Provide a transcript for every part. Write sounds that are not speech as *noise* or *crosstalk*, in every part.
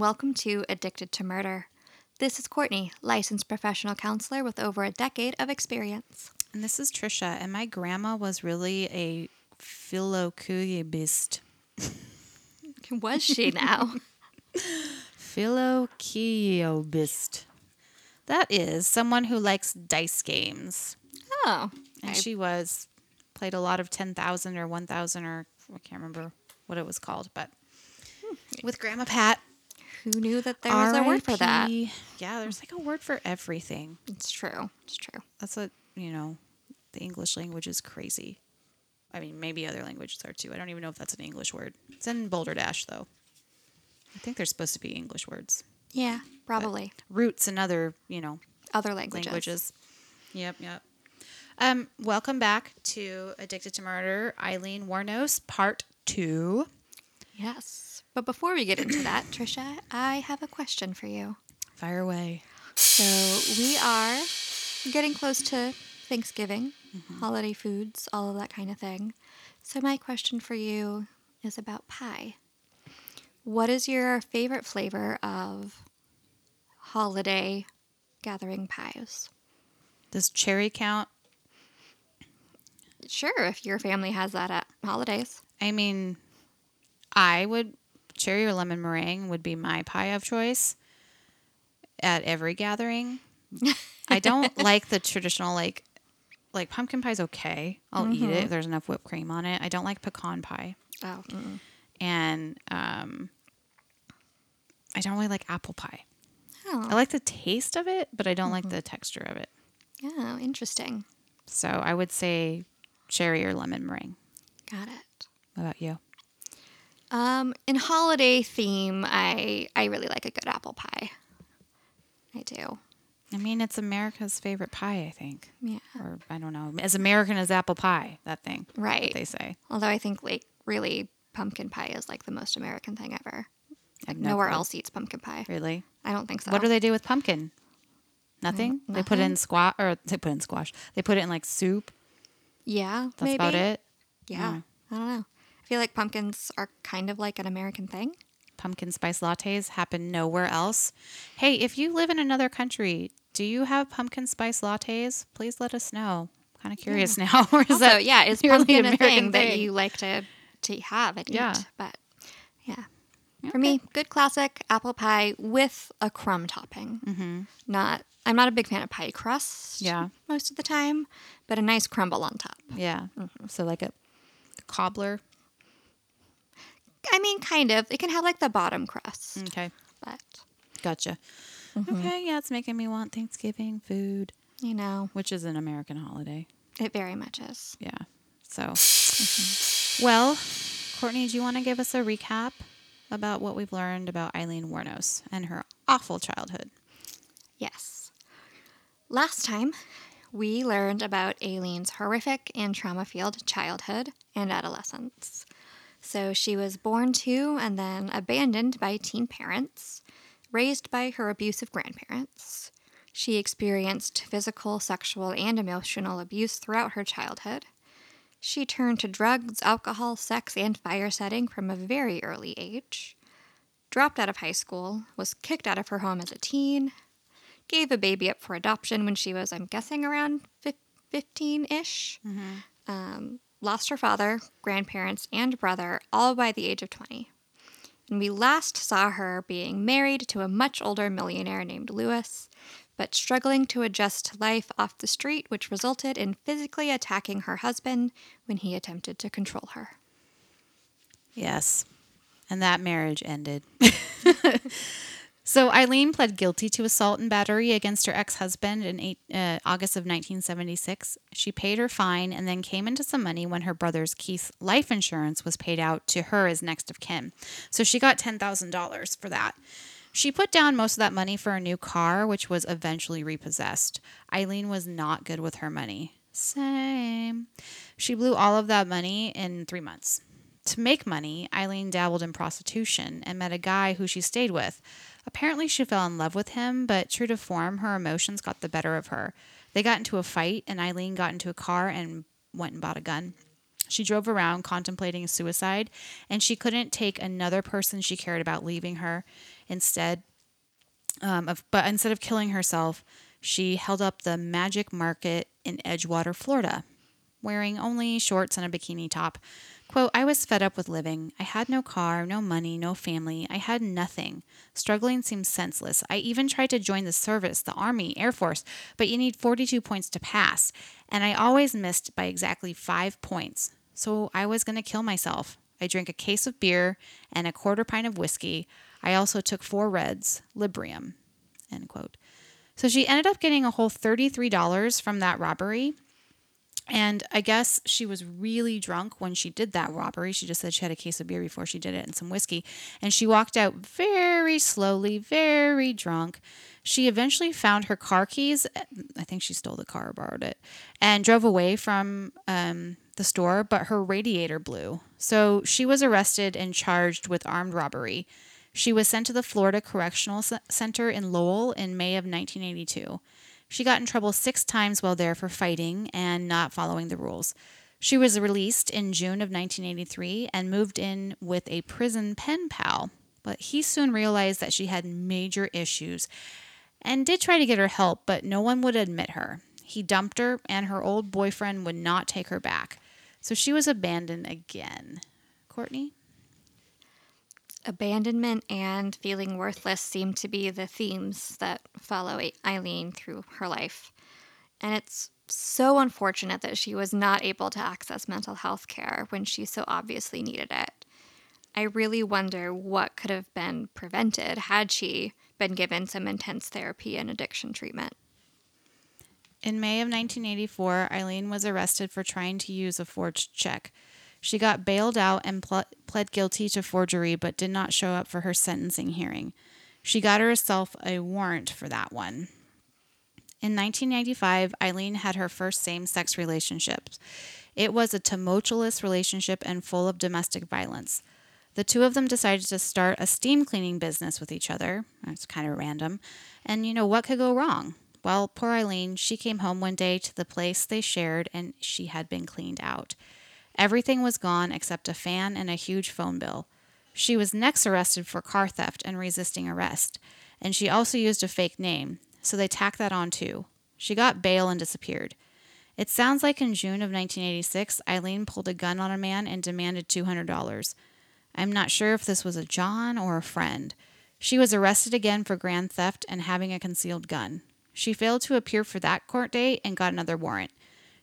and welcome to Addicted to Murder. This is Courtney, licensed professional counselor with over a decade of experience. And this is Trisha, and my grandma was really a philocubist. *laughs* Was she now? *laughs* Philocubist. That is someone who likes dice games. oh, And I- she was played a lot of 10,000 or 1,000 or I can't remember what it was called, but hmm. with Grandma Pat. Who knew that there was a word for that? Yeah, there's like a word for everything. It's true. It's true. That's what, you know, the English language is crazy. I mean, maybe other languages are too. I don't even know if that's an English word. It's in Balderdash, though. I think they're supposed to be English words. Yeah, probably. Roots and other, you know, Other languages. languages. Yep, yep. Um, welcome back to Addicted to Murder, Aileen Wuornos, part two. Yes. But before we get into that, Trisha, I have a question for you. Fire away. So we are getting close to Thanksgiving, mm-hmm. holiday foods, all of that kind of thing. So my question for you is about pie. What is your favorite flavor of holiday gathering pies? Does cherry count? Sure, if your family has that at holidays. I mean, I would cherry or lemon meringue would be my pie of choice at every gathering. I don't *laughs* like the traditional like like pumpkin pie's okay. I'll eat it if there's enough whipped cream on it. I don't like pecan pie. Oh, mm. And um I don't really like apple pie. Oh. I like the taste of it, but I don't like the texture of it. oh, interesting. So I would say cherry or lemon meringue. Got it. What about you? Um, in holiday theme, I I really like a good apple pie. I do. I mean, it's America's favorite pie, I think. Yeah. Or I don't know, as American as apple pie, that thing. Right. They say. Although I think like really pumpkin pie is like the most American thing ever. Have no Nowhere clue. else eats pumpkin pie. Really? I don't think so. What do they do with pumpkin? Nothing. They put it in squash, or they put it in squash. They put it in like soup. Yeah, That's maybe. about it. Yeah, I don't know. Feel like pumpkins are kind of like an American thing. Pumpkin spice lattes happen nowhere else. Hey, if you live in another country, do you have pumpkin spice lattes? Please let us know. kind of curious *laughs* now. or is So that yeah, is *laughs* pumpkin a American thing, that you like to to have and Yeah. eat? But yeah, for me, good classic apple pie with a crumb topping. Mm-hmm. Not, I'm not a big fan of pie crust. Yeah. most of the time, but a nice crumble on top. Yeah. So like a cobbler. I mean, kind of. It can have like the bottom crust, Okay. but Gotcha. Mm-hmm. Okay. Yeah, it's making me want Thanksgiving food, you know, which is an American holiday. it very much is. Yeah. So, mm-hmm. well, Courtney, do you want to give us a recap about what we've learned about Aileen Wuornos and her awful childhood? Yes. Last time, we learned about Aileen's horrific and trauma filled childhood and adolescence. So she was born to and then abandoned by teen parents, raised by her abusive grandparents. She experienced physical, sexual, and emotional abuse throughout her childhood. She turned to drugs, alcohol, sex, and fire setting from a very early age. Dropped out of high school, was kicked out of her home as a teen, gave a baby up for adoption when she was, I'm guessing, around 15 ish. Um, lost her father, grandparents, and brother all by the age of 20. And we last saw her being married to a much older millionaire named Lewis, but struggling to adjust to life off the street, which resulted in physically attacking her husband when he attempted to control her. Yes. And that marriage ended. *laughs* so Aileen pled guilty to assault and battery against her ex husband in eight, uh, August of 1976. She paid her fine and then came into some money when her brother's Keith's life insurance was paid out to her as next of kin. So she got $10,000 for that. She put down most of that money for a new car, which was eventually repossessed. Aileen was not good with her money. Same. She blew all of that money in three months. To make money, Aileen dabbled in prostitution and met a guy who she stayed with. Apparently, she fell in love with him, but true to form, her emotions got the better of her. They got into a fight, and Aileen got into a car and went and bought a gun. She drove around contemplating suicide, and she couldn't take another person she cared about leaving her. Instead, um, of, but instead of killing herself, she held up the Majik Market in Edgewater, Florida, wearing only shorts and a bikini top. Quote, I was fed up with living. I had no car, no money, no family. I had nothing. Struggling seemed senseless. I even tried to join the service, the Army, Air Force, but you need 42 points to pass. And I always missed by exactly five points. So I was going to kill myself. I drank a case of beer and a quarter pint of whiskey. I also took four reds, Librium. End quote. So she ended up getting a whole $33 from that robbery. And I guess she was really drunk when she did that robbery. She just said she had a case of beer before she did it and some whiskey. And she walked out very slowly, very drunk. She eventually found her car keys. I think she stole the car or borrowed it and drove away from um, the store, but her radiator blew. So she was arrested and charged with armed robbery. She was sent to the Florida Correctional Center in Lowell in May of 1982. She got in trouble six times while there for fighting and not following the rules. She was released in June of 1983 and moved in with a prison pen pal, but he soon realized that she had major issues and did try to get her help, but no one would admit her. He dumped her, and her old boyfriend would not take her back. So she was abandoned again. Courtney? Abandonment and feeling worthless seem to be the themes that follow Aileen through her life. And it's so unfortunate that she was not able to access mental health care when she so obviously needed it. I really wonder what could have been prevented had she been given some intense therapy and addiction treatment. In May of 1984, Aileen was arrested for trying to use a forged check. She got bailed out and ple- pled guilty to forgery, but did not show up for her sentencing hearing. She got herself a warrant for that one. In 1995, Aileen had her first same sex relationship. It was a tumultuous relationship and full of domestic violence. The two of them decided to start a steam cleaning business with each other. It's kind of random. And you know, what could go wrong? Well, poor Aileen, she came home one day to the place they shared and she had been cleaned out. Everything was gone except a fan and a huge phone bill. She was next arrested for car theft and resisting arrest, and she also used a fake name, so they tacked that on too. She got bail and disappeared. It sounds like in June of 1986, Aileen pulled a gun on a man and demanded $200. I'm not sure if this was a John or a friend. She was arrested again for grand theft and having a concealed gun. She failed to appear for that court date and got another warrant.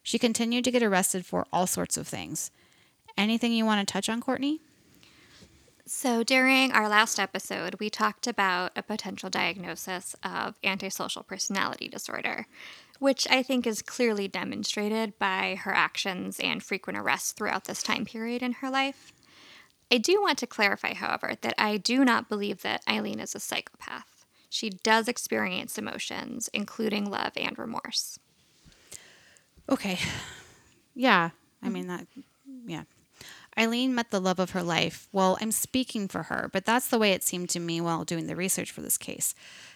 She continued to get arrested for all sorts of things. Anything you want to touch on, Courtney? So, during our last episode, we talked about a potential diagnosis of antisocial personality disorder, which I think is clearly demonstrated by her actions and frequent arrests throughout this time period in her life. I do want to clarify, however, that I do not believe that Aileen is a psychopath. She does experience emotions, including love and remorse. Okay. *sighs* Yeah. I mean, that, yeah. Aileen met the love of her life. Well, I'm speaking for her, but that's the way it seemed to me while doing the research for this case.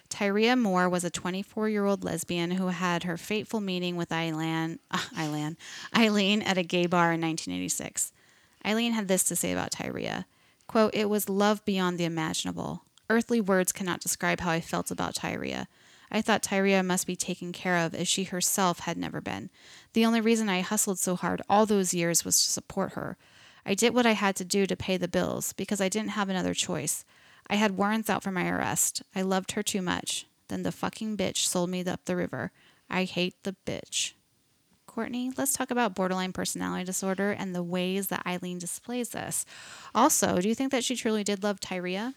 Tyria Moore was a 24 year old lesbian who had her fateful meeting with Aileen, *laughs* uh, Aileen, Aileen at a gay bar in 1986. Aileen had this to say about Tyria quote, It was love beyond the imaginable. Earthly words cannot describe how I felt about Tyria. I thought Tyria must be taken care of as she herself had never been. The only reason I hustled so hard all those years was to support her. I did what I had to do to pay the bills because I didn't have another choice. I had warrants out for my arrest. I loved her too much. Then the fucking bitch sold me up the river. I hate the bitch. Courtney, let's talk about borderline personality disorder and the ways that Aileen displays this. Also, do you think that she truly did love Tyria?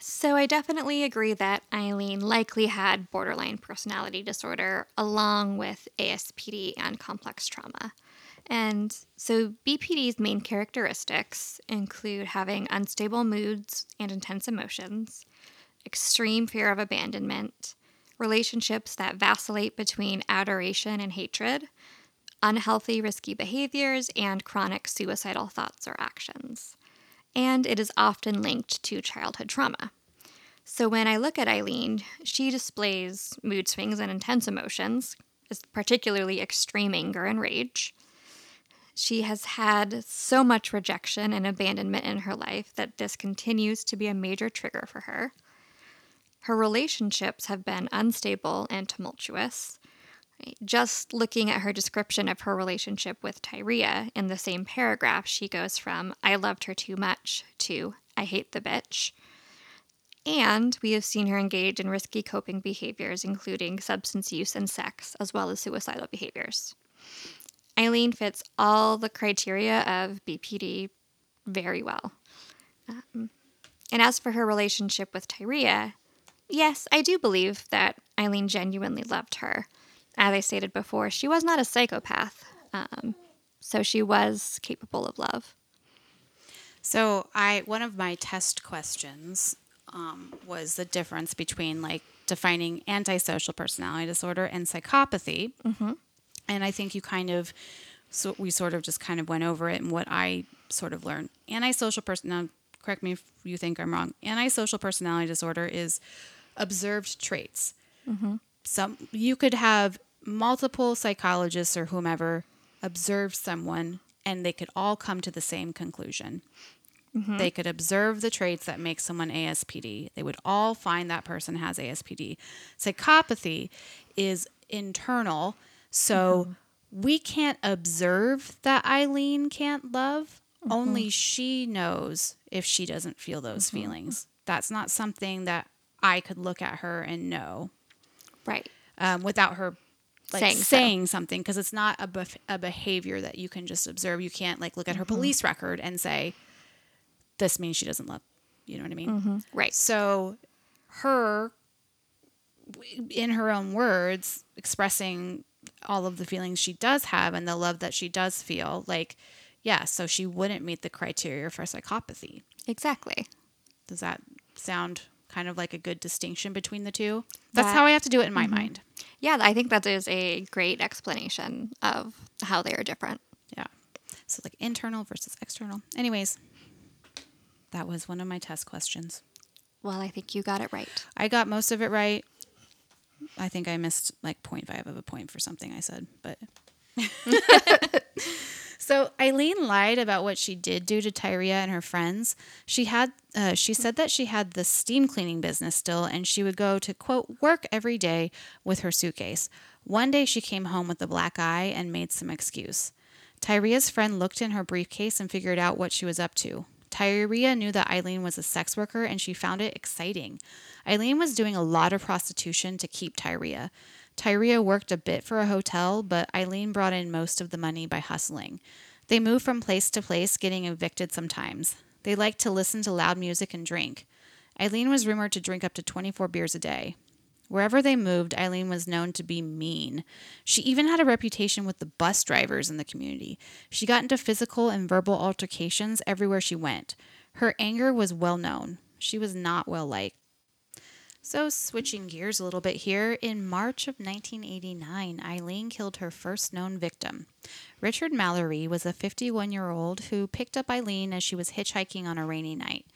So I definitely agree that Aileen likely had borderline personality disorder along with ASPD and complex trauma. And so BPD's main characteristics include having unstable moods and intense emotions, extreme fear of abandonment, relationships that vacillate between adoration and hatred, unhealthy, risky behaviors, and chronic suicidal thoughts or actions and it is often linked to childhood trauma. So when I look at Aileen, she displays mood swings and intense emotions, particularly extreme anger and rage. She has had so much rejection and abandonment in her life that this continues to be a major trigger for her. Her relationships have been unstable and tumultuous. Just looking at her description of her relationship with Tyria in the same paragraph, she goes from, I loved her too much, to, I hate the bitch. And we have seen her engage in risky coping behaviors, including substance use and sex, as well as suicidal behaviors. Aileen fits all the criteria of BPD very well. Um, and as for her relationship with Tyria, yes, I do believe that Aileen genuinely loved her as I stated before, she was not a psychopath. Um, so she was capable of love. So I one of my test questions um, was the difference between like defining antisocial personality disorder and psychopathy, mm-hmm. and I think you kind of so we sort of just kind of went over it and what I sort of learned. Antisocial person now correct me if you think I'm wrong. Antisocial personality disorder is observed traits. Mm-hmm. Some you could have multiple psychologists or whomever observe someone and they could all come to the same conclusion. Mm-hmm. They could observe the traits that make someone ASPD. They would all find that person has ASPD. Psychopathy is internal, so mm-hmm. we can't observe that Aileen can't love. Mm-hmm. Only she knows if she doesn't feel those mm-hmm. feelings. That's not something that I could look at her and know. Right. Um, without her like saying, saying so. something because it's not a, bef- a behavior that you can just observe. You can't like look at her mm-hmm. police record and say, this means she doesn't love. You know what I mean? Mm-hmm. Right. So her, in her own words, expressing all of the feelings she does have and the love that she does feel, like, yeah, so she wouldn't meet the criteria for psychopathy. Exactly. Does that sound kind of like a good distinction between the two? That's that, how I have to do it in my mm-hmm. mind. Yeah, I think that is a great explanation of how they are different. Yeah. So, like internal versus external. Anyways, that was one of my test questions. Well, I think you got it right. I got most of it right. I think I missed like 0.5 of a point for something I said, but. *laughs* *laughs* So Aileen lied about what she did do to Tyria and her friends. She had uh, she said that she had the steam cleaning business still, and she would go to quote work every day with her suitcase. One day she came home with a black eye and made some excuse. Tyria's friend looked in her briefcase and figured out what she was up to. Tyria knew that Aileen was a sex worker and she found it exciting. Aileen was doing a lot of prostitution to keep Tyria. Tyria worked a bit for a hotel, but Aileen brought in most of the money by hustling. They moved from place to place, getting evicted sometimes. They liked to listen to loud music and drink. Aileen was rumored to drink up to 24 beers a day. Wherever they moved, Aileen was known to be mean. She even had a reputation with the bus drivers in the community. She got into physical and verbal altercations everywhere she went. Her anger was well known. She was not well liked. So, switching gears a little bit here, in March of 1989, Aileen killed her first known victim. Richard Mallory was a 51 year old who picked up Aileen as she was hitchhiking on a rainy night.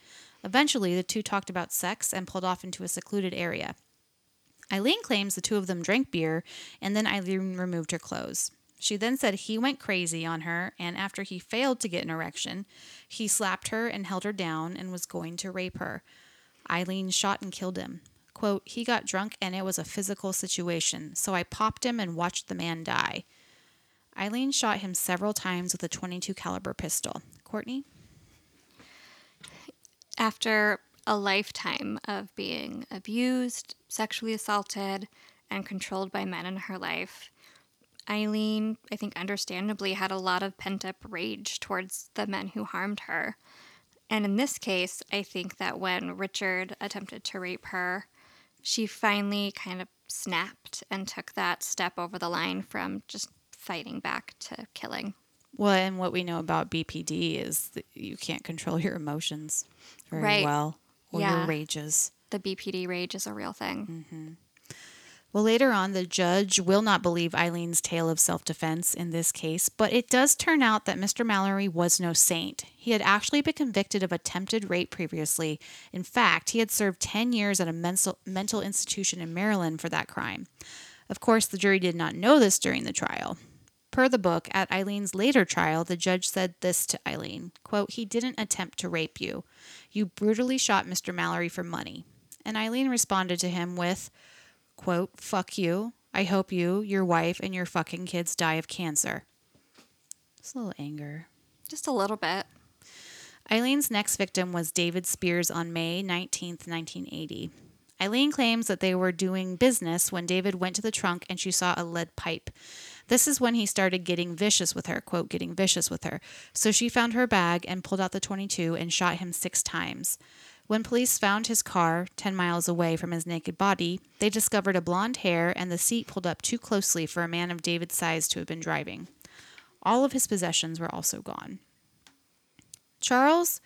Eventually, the two talked about sex and pulled off into a secluded area. Aileen claims the two of them drank beer, and then Aileen removed her clothes. She then said he went crazy on her, and after he failed to get an erection, he slapped her and held her down and was going to rape her. Aileen shot and killed him. Quote, he got drunk and it was a physical situation, so I popped him and watched the man die. Aileen shot him several times with a 22 caliber pistol. Courtney? After a lifetime of being abused, sexually assaulted, and controlled by men in her life, Aileen, I think understandably, had a lot of pent up rage towards the men who harmed her. And in this case, I think that when Richard attempted to rape her, she finally kind of snapped and took that step over the line from just fighting back to killing. Well, and what we know about BPD is that you can't control your emotions very right. well or yeah. your rages. The BPD rage is a real thing. Mm-hmm. Well, later on, the judge will not believe Aileen's tale of self defense in this case, but it does turn out that Mr. Mallory was no saint. He had actually been convicted of attempted rape previously. In fact, he had served 10 years at a mental, institution in Maryland for that crime. Of course, the jury did not know this during the trial. Per the book, at Aileen's later trial, the judge said this to Aileen quote, He didn't attempt to rape you. You brutally shot Mr. Mallory for money. And Aileen responded to him with, quote, Fuck you. I hope you, your wife, and your fucking kids die of cancer. Just a little anger. Just a little bit. Aileen's next victim was David Spears on May 19, 1980. Aileen claims that they were doing business when David went to the trunk and she saw a lead pipe. This is when he started getting vicious with her, quote, getting vicious with her. So she found her bag and pulled out the 22 and shot him six times. When police found his car 10 miles away from his naked body, they discovered a blonde hair and the seat pulled up too closely for a man of David's size to have been driving. All of his possessions were also gone. Charles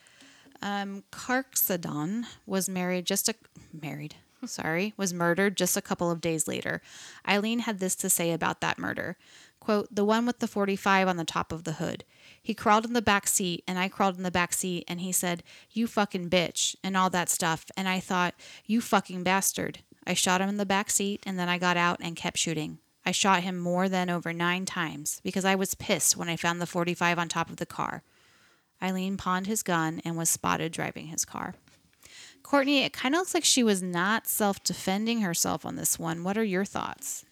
um, Carskaddon was married just a married sorry, was murdered just a couple of days later. Aileen had this to say about that murder. Quote, the one with the 45 on the top of the hood. He crawled in the back seat and I crawled in the back seat and he said, You fucking bitch, and all that stuff. And I thought, You fucking bastard. I shot him in the back seat and then I got out and kept shooting. I shot him more than over nine times because I was pissed when I found the 45 on top of the car. Aileen pawned his gun and was spotted driving his car. Courtney, it kind of looks like she was not self defending herself on this one. What are your thoughts?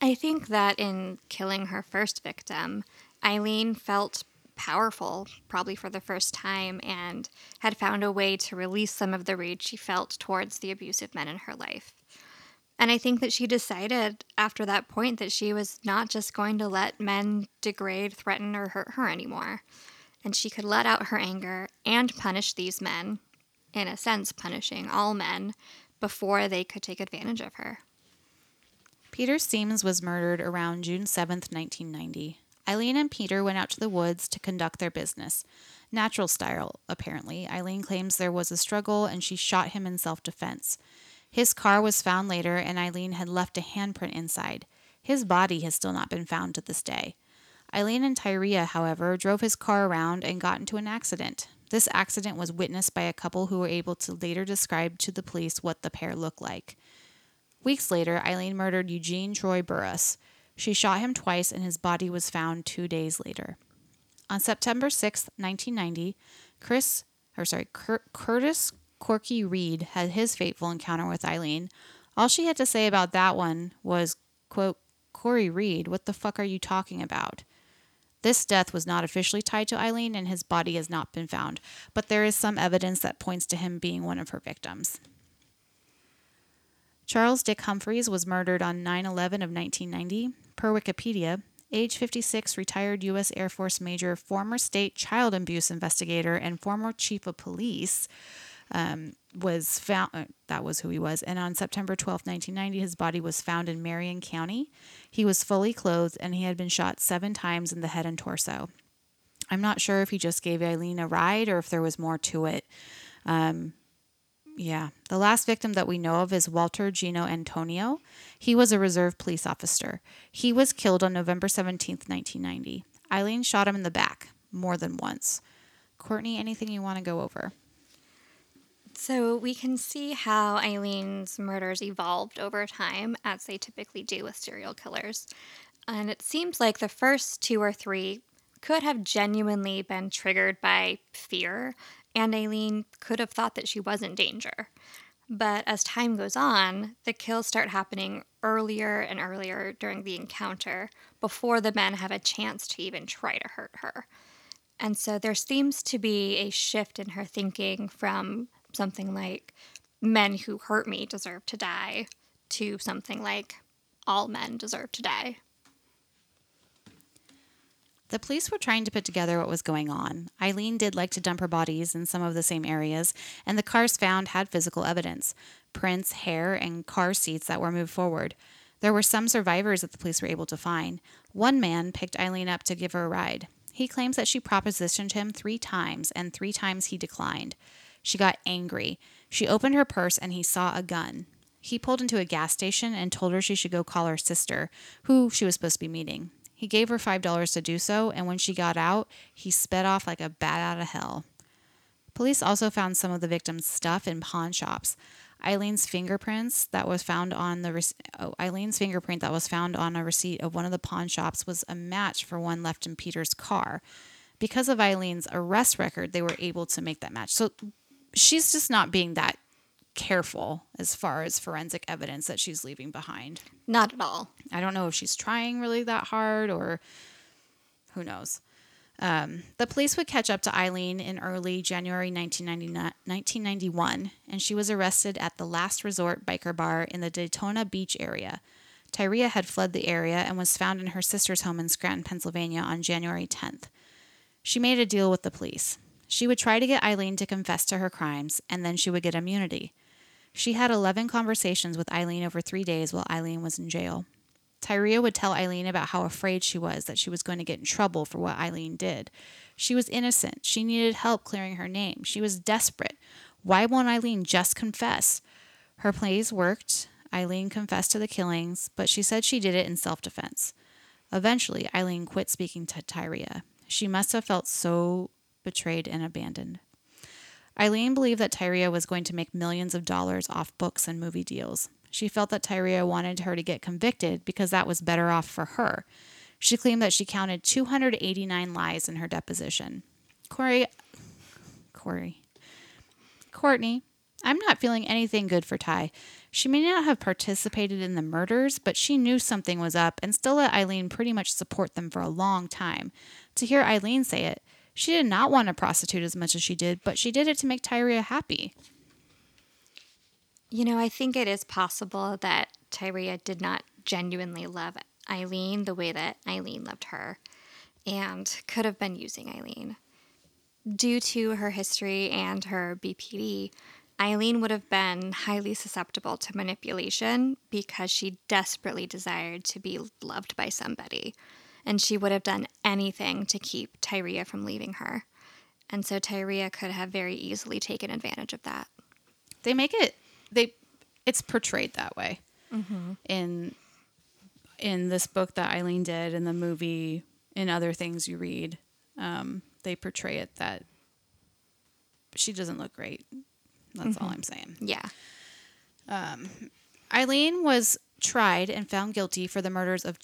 I think that in killing her first victim, Aileen felt powerful, probably for the first time, and had found a way to release some of the rage she felt towards the abusive men in her life. And I think that she decided after that point that she was not just going to let men degrade, threaten, or hurt her anymore. And she could let out her anger and punish these men in a sense, punishing all men before they could take advantage of her. Peter Siems was murdered around June 7, 1990. Aileen and Peter went out to the woods to conduct their business. Natural style, apparently. Aileen claims there was a struggle and she shot him in self defense. His car was found later and Aileen had left a handprint inside. His body has still not been found to this day. Aileen and Tyria, however, drove his car around and got into an accident. This accident was witnessed by a couple who were able to later describe to the police what the pair looked like. Weeks later, Aileen murdered Eugene Troy Burress. She shot him twice and his body was found two days later. On September 6, 1990, Chris, or sorry, Cur- Curtis Corky Reed had his fateful encounter with Aileen. All she had to say about that one was, quote, Corey Reed, what the fuck are you talking about? This death was not officially tied to Aileen and his body has not been found, but there is some evidence that points to him being one of her victims. Charles Dick Humphreys was murdered on 9 11 of 1990. Per Wikipedia, age 56, retired U.S. Air Force Major, former state child abuse investigator, and former chief of police, um, was found. Uh, that was who he was. And on September 12, 1990, his body was found in Marion County. He was fully clothed and he had been shot seven times in the head and torso. I'm not sure if he just gave Aileen a ride or if there was more to it. Um, yeah. The last victim that we know of is Walter Jeno Antonio. He was a reserve police officer. He was killed on November 17, 1990. Aileen shot him in the back more than once. Courtney, anything you want to go over? So we can see how Aileen's murders evolved over time, as they typically do with serial killers. And it seems like the first two or three could have genuinely been triggered by fear, and Aileen could have thought that she was in danger. But as time goes on, the kills start happening earlier and earlier during the encounter before the men have a chance to even try to hurt her. And so there seems to be a shift in her thinking from something like men who hurt me deserve to die to something like all men deserve to die. The police were trying to put together what was going on. Aileen did like to dump her bodies in some of the same areas, and the cars found had physical evidence prints, hair, and car seats that were moved forward. There were some survivors that the police were able to find. One man picked Aileen up to give her a ride. He claims that she propositioned him three times, and three times he declined. She got angry. She opened her purse and he saw a gun. He pulled into a gas station and told her she should go call her sister, who she was supposed to be meeting. He gave her $5 to do so, and when she got out, he sped off like a bat out of hell. Police also found some of the victim's stuff in pawn shops. Aileen's fingerprints that was found on the rec- oh, Aileen's fingerprint that was found on a receipt of one of the pawn shops was a match for one left in Peter's car. Because of Aileen's arrest record, they were able to make that match. So she's just not being that careful as far as forensic evidence that she's leaving behind. Not at all. I don't know if she's trying really that hard or who knows. Um, the police would catch up to Aileen in early January 1991, and she was arrested at the Last Resort biker bar in the Daytona Beach area. Tyria had fled the area and was found in her sister's home in Scranton, Pennsylvania on January 10th. She made a deal with the police. She would try to get Aileen to confess to her crimes, and then she would get immunity. She had 11 conversations with Aileen over three days while Aileen was in jail. Tyria would tell Aileen about how afraid she was that she was going to get in trouble for what Aileen did. She was innocent. She needed help clearing her name. She was desperate. Why won't Aileen just confess? Her plays worked. Aileen confessed to the killings, but she said she did it in self defense. Eventually, Aileen quit speaking to Tyria. She must have felt so betrayed and abandoned. Aileen believed that Tyria was going to make millions of dollars off books and movie deals. She felt that Tyria wanted her to get convicted because that was better off for her. She claimed that she counted 289 lies in her deposition. Corey, Corey, Courtney, I'm not feeling anything good for Ty. She may not have participated in the murders, but she knew something was up and still let Aileen pretty much support them for a long time. To hear Aileen say it, she did not want to prostitute as much as she did, but she did it to make Tyria happy. You know, I think it is possible that Tyria did not genuinely love Aileen the way that Aileen loved her and could have been using Aileen. Due to her history and her BPD, Aileen would have been highly susceptible to manipulation because she desperately desired to be loved by somebody. And she would have done anything to keep Tyria from leaving her. And so Tyria could have very easily taken advantage of that. They make it they it's portrayed that way mm-hmm. in in this book that Aileen did in the movie in other things you read. Um, they portray it that she doesn't look great. That's mm-hmm. all I'm saying. Yeah. Um, Aileen was tried and found guilty for the murders of,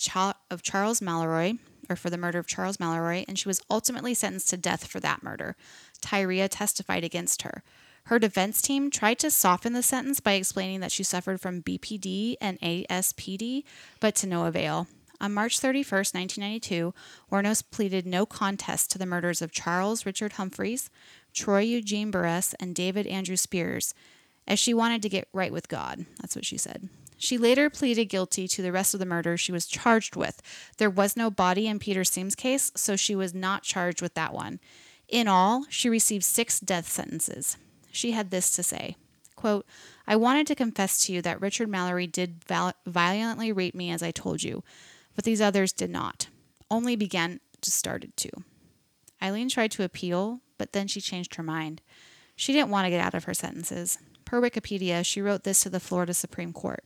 of Charles Mallory, or for the murder of Charles Mallory, and she was ultimately sentenced to death for that murder. Tyria testified against her. Her defense team tried to soften the sentence by explaining that she suffered from BPD and ASPD, but to no avail. On March 31, 1992, Wuornos pleaded no contest to the murders of Charles Richard Humphreys, Troy Eugene Burress, and David Andrew Spears, as she wanted to get right with God. That's what she said. She later pleaded guilty to the rest of the murders she was charged with. There was no body in Peter Sims' case, so she was not charged with that one. In all, she received six death sentences she had this to say quote, I wanted to confess to you that Richard Mallory did val- violently rape me as I told you, but these others did not. Only began to started to. Aileen tried to appeal, but then she changed her mind. She didn't want to get out of her sentences. Per Wikipedia, she wrote this to the Florida Supreme Court.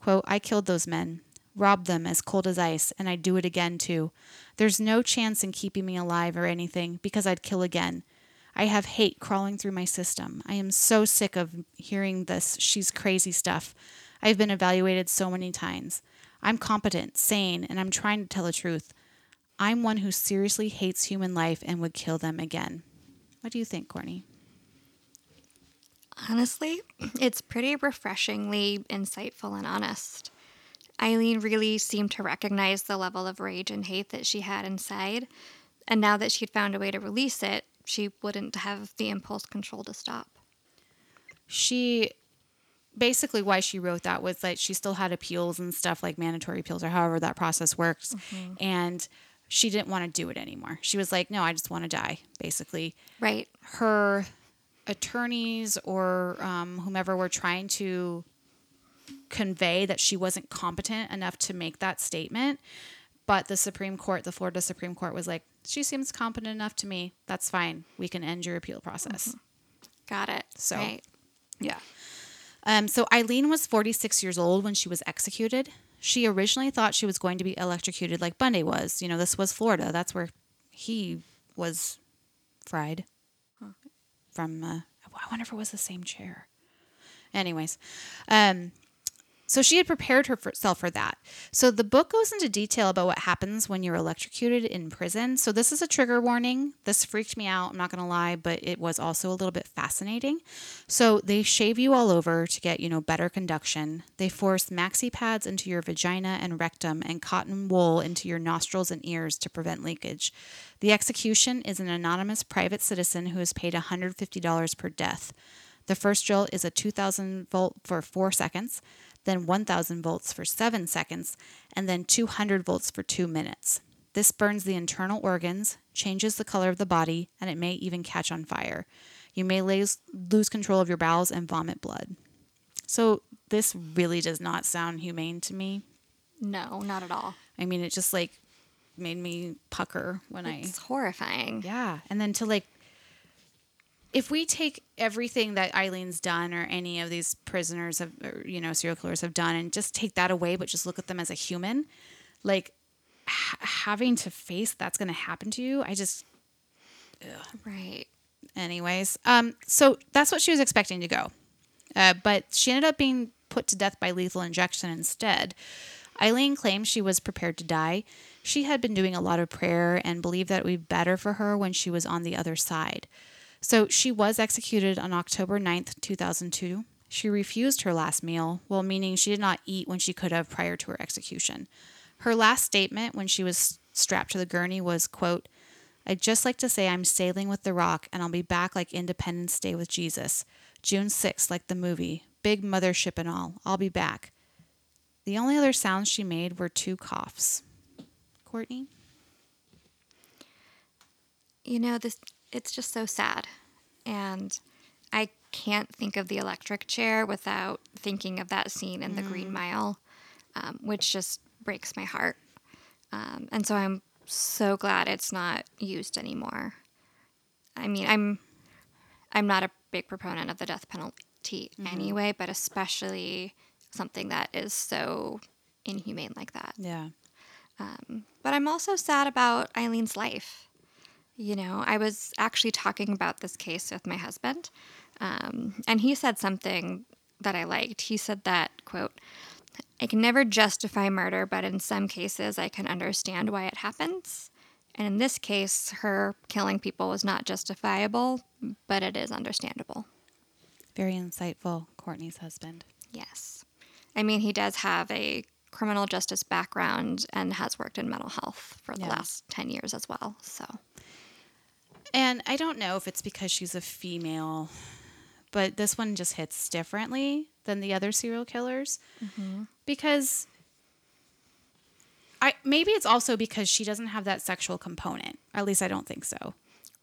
Quote, I killed those men, robbed them as cold as ice, and I'd do it again too. There's no chance in keeping me alive or anything because I'd kill again. I have hate crawling through my system. I am so sick of hearing this she's crazy stuff. I've been evaluated so many times. I'm competent, sane, and I'm trying to tell the truth. I'm one who seriously hates human life and would kill them again. What do you think, Courtney? Honestly, it's pretty refreshingly insightful and honest. Aileen really seemed to recognize the level of rage and hate that she had inside, and now that she'd found a way to release it, she wouldn't have the impulse control to stop. She basically why she wrote that was that she still had appeals and stuff like mandatory appeals or however that process works mm-hmm. and she didn't want to do it anymore. She was like, "No, I just want to die." Basically, right. Her attorneys or um, whomever were trying to convey that she wasn't competent enough to make that statement, but the Supreme Court, the Florida Supreme Court, was like, she seems competent enough to me. That's fine. We can end your appeal process. Mm-hmm. Got it. So, right. yeah. Um, so Aileen was 46 years old when she was executed. She originally thought she was going to be electrocuted like Bundy was. You know, this was Florida. That's where he was fried. From. Uh, I wonder if it was the same chair. Anyways, um, so she had prepared herself for that. So the book goes into detail about what happens when you're electrocuted in prison. So this is a trigger warning. This freaked me out, I'm not going to lie, but it was also a little bit fascinating. So they shave you all over to get, you know, better conduction. They force maxi pads into your vagina and rectum and cotton wool into your nostrils and ears to prevent leakage. The execution is an anonymous private citizen who is paid $150 per death. The first drill is a 2000 volt for 4 seconds then 1000 volts for 7 seconds, and then 200 volts for 2 minutes. This burns the internal organs, changes the color of the body, and it may even catch on fire. You may lose, lose control of your bowels and vomit blood. So, this really does not sound humane to me. No, not at all. I mean, it just like made me pucker when It's I. It's horrifying. Yeah. And then to like if we take everything that Aileen's done or any of these prisoners have, or, you know, serial killers have done and just take that away, but just look at them as a human, like ha- having to face that's going to happen to you, I just, Right. anyways. Um, so that's what she was expecting to go. Uh, but she ended up being put to death by lethal injection instead. Aileen claims she was prepared to die. She had been doing a lot of prayer and believed that it would be better for her when she was on the other side. So she was executed on October 9th, 2002. She refused her last meal, well, meaning she did not eat when she could have prior to her execution. Her last statement when she was strapped to the gurney was, quote, I'd just like to say I'm sailing with the rock and I'll be back like Independence Day with Jesus. June 6th, like the movie. Big mothership and all. I'll be back. The only other sounds she made were two coughs. Courtney? You know, this it's just so sad. And I can't think of the electric chair without thinking of that scene in the Green Mile, um, which just breaks my heart. Um, and so I'm so glad it's not used anymore. I mean, I'm I'm not a big proponent of the death penalty anyway, but especially something that is so inhumane like that. Yeah. But I'm also sad about Aileen's life. You know, I was actually talking about this case with my husband, um, and he said something that I liked. He said that, quote, I can never justify murder, but in some cases I can understand why it happens. And in this case, her killing people was not justifiable, but it is understandable. Very insightful, Courtney's husband. Yes. I mean, he does have a criminal justice background and has worked in mental health for the last 10 years as well. So, And I don't know if it's because she's a female, but this one just hits differently than the other serial killers mm-hmm. because I maybe it's also because she doesn't have that sexual component. At least I don't think so.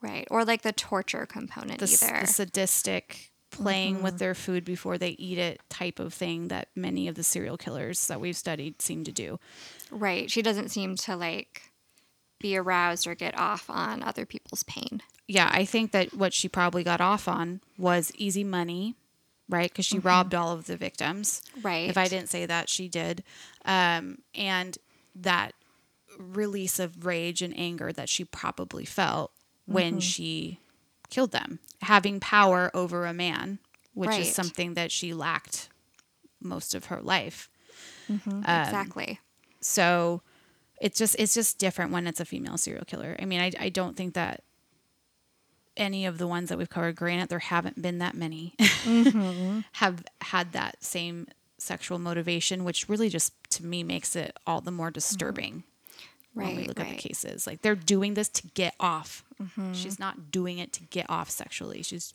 right. Or like the torture component The, either. the sadistic playing with mm-hmm. their food before they eat it type of thing that many of the serial killers that we've studied seem to do. right. She doesn't seem to like be aroused or get off on other people's pain. yeah, I think that what she probably got off on was easy money, right? Because she mm-hmm. robbed all of the victims. Right. If I didn't say that, she did. Um, and that release of rage and anger that she probably felt when mm-hmm. she killed them, having power over a man, which Right. is something that she lacked most of her life. Mm-hmm. Um, exactly. So it's just it's just different when it's a female serial killer. I mean, I I don't think that any of the ones that we've covered, granted there haven't been that many, mm-hmm. *laughs* have had that same sexual motivation, which really just to me makes it all the more disturbing right when we Right, look at the cases. Like they're doing this to get off. Mm-hmm. She's not doing it to get off sexually. She's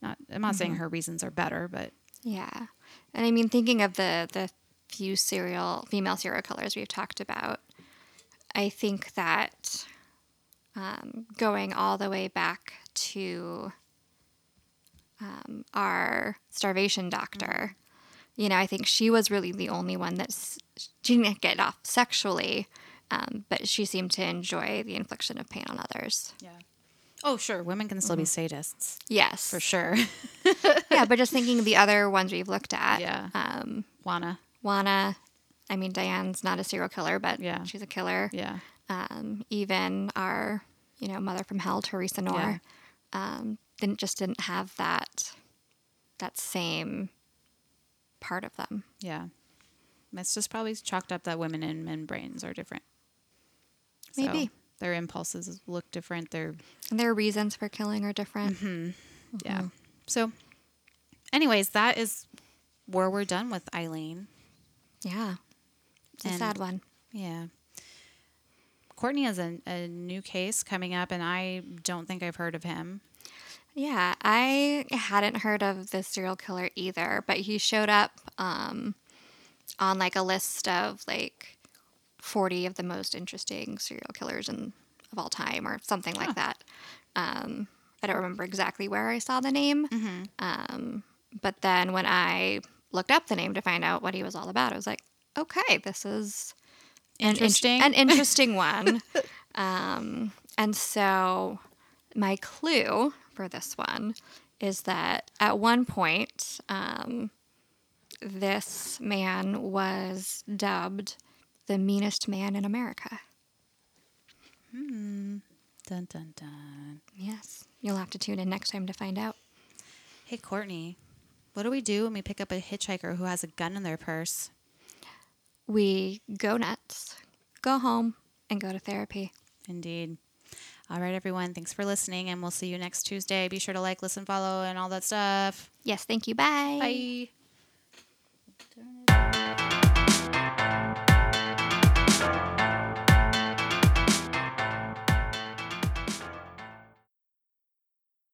not. I'm not saying her reasons are better, but Yeah. And I mean, thinking of the, the few serial, female serial killers we've talked about, I think that um, going all the way back to um, our starvation doctor, you know, I think she was really the only one that's, she didn't get off sexually, um, but she seemed to enjoy the infliction of pain on others. yeah. Oh, sure. Women can still be sadists Yes. for sure. *laughs* yeah, but just thinking of the other ones we've looked at. Yeah. Um, Wanna. Juana, I mean, Diane's not a serial killer, but Yeah. she's a killer. Yeah. Um, even our, you know, mother from hell, Theresa Knorr, um, didn't just didn't have that that same part of them. Yeah. It's just probably chalked up that women and men brains are different. So Maybe. their impulses look different. Their And their reasons for killing are different. yeah. So, anyways, that is where we're done with Aileen. Yeah. It's a sad one. Yeah. Courtney has a, a new case coming up, and I don't think I've heard of him. Yeah, I hadn't heard of the serial killer either, but he showed up um, on like a list of like 40 of the most interesting serial killers in, of all time or something like that. Um, I don't remember exactly where I saw the name. Um, but then when I looked up the name to find out what he was all about, I was like, okay, this is an int- Interesting. an interesting one. *laughs* um, and so my clue for this one is that at one point, um, this man was dubbed the meanest man in America. Hmm. Dun dun dun. Yes, you'll have to tune in next time to find out. Hey, Courtney, what do we do when we pick up a hitchhiker who has a gun in their purse? We go nuts, go home, and go to therapy. Indeed. All right, everyone. Thanks for listening, and we'll see you next Tuesday. Be sure to like, listen, follow, and all that stuff. Yes, thank you. Bye. Bye.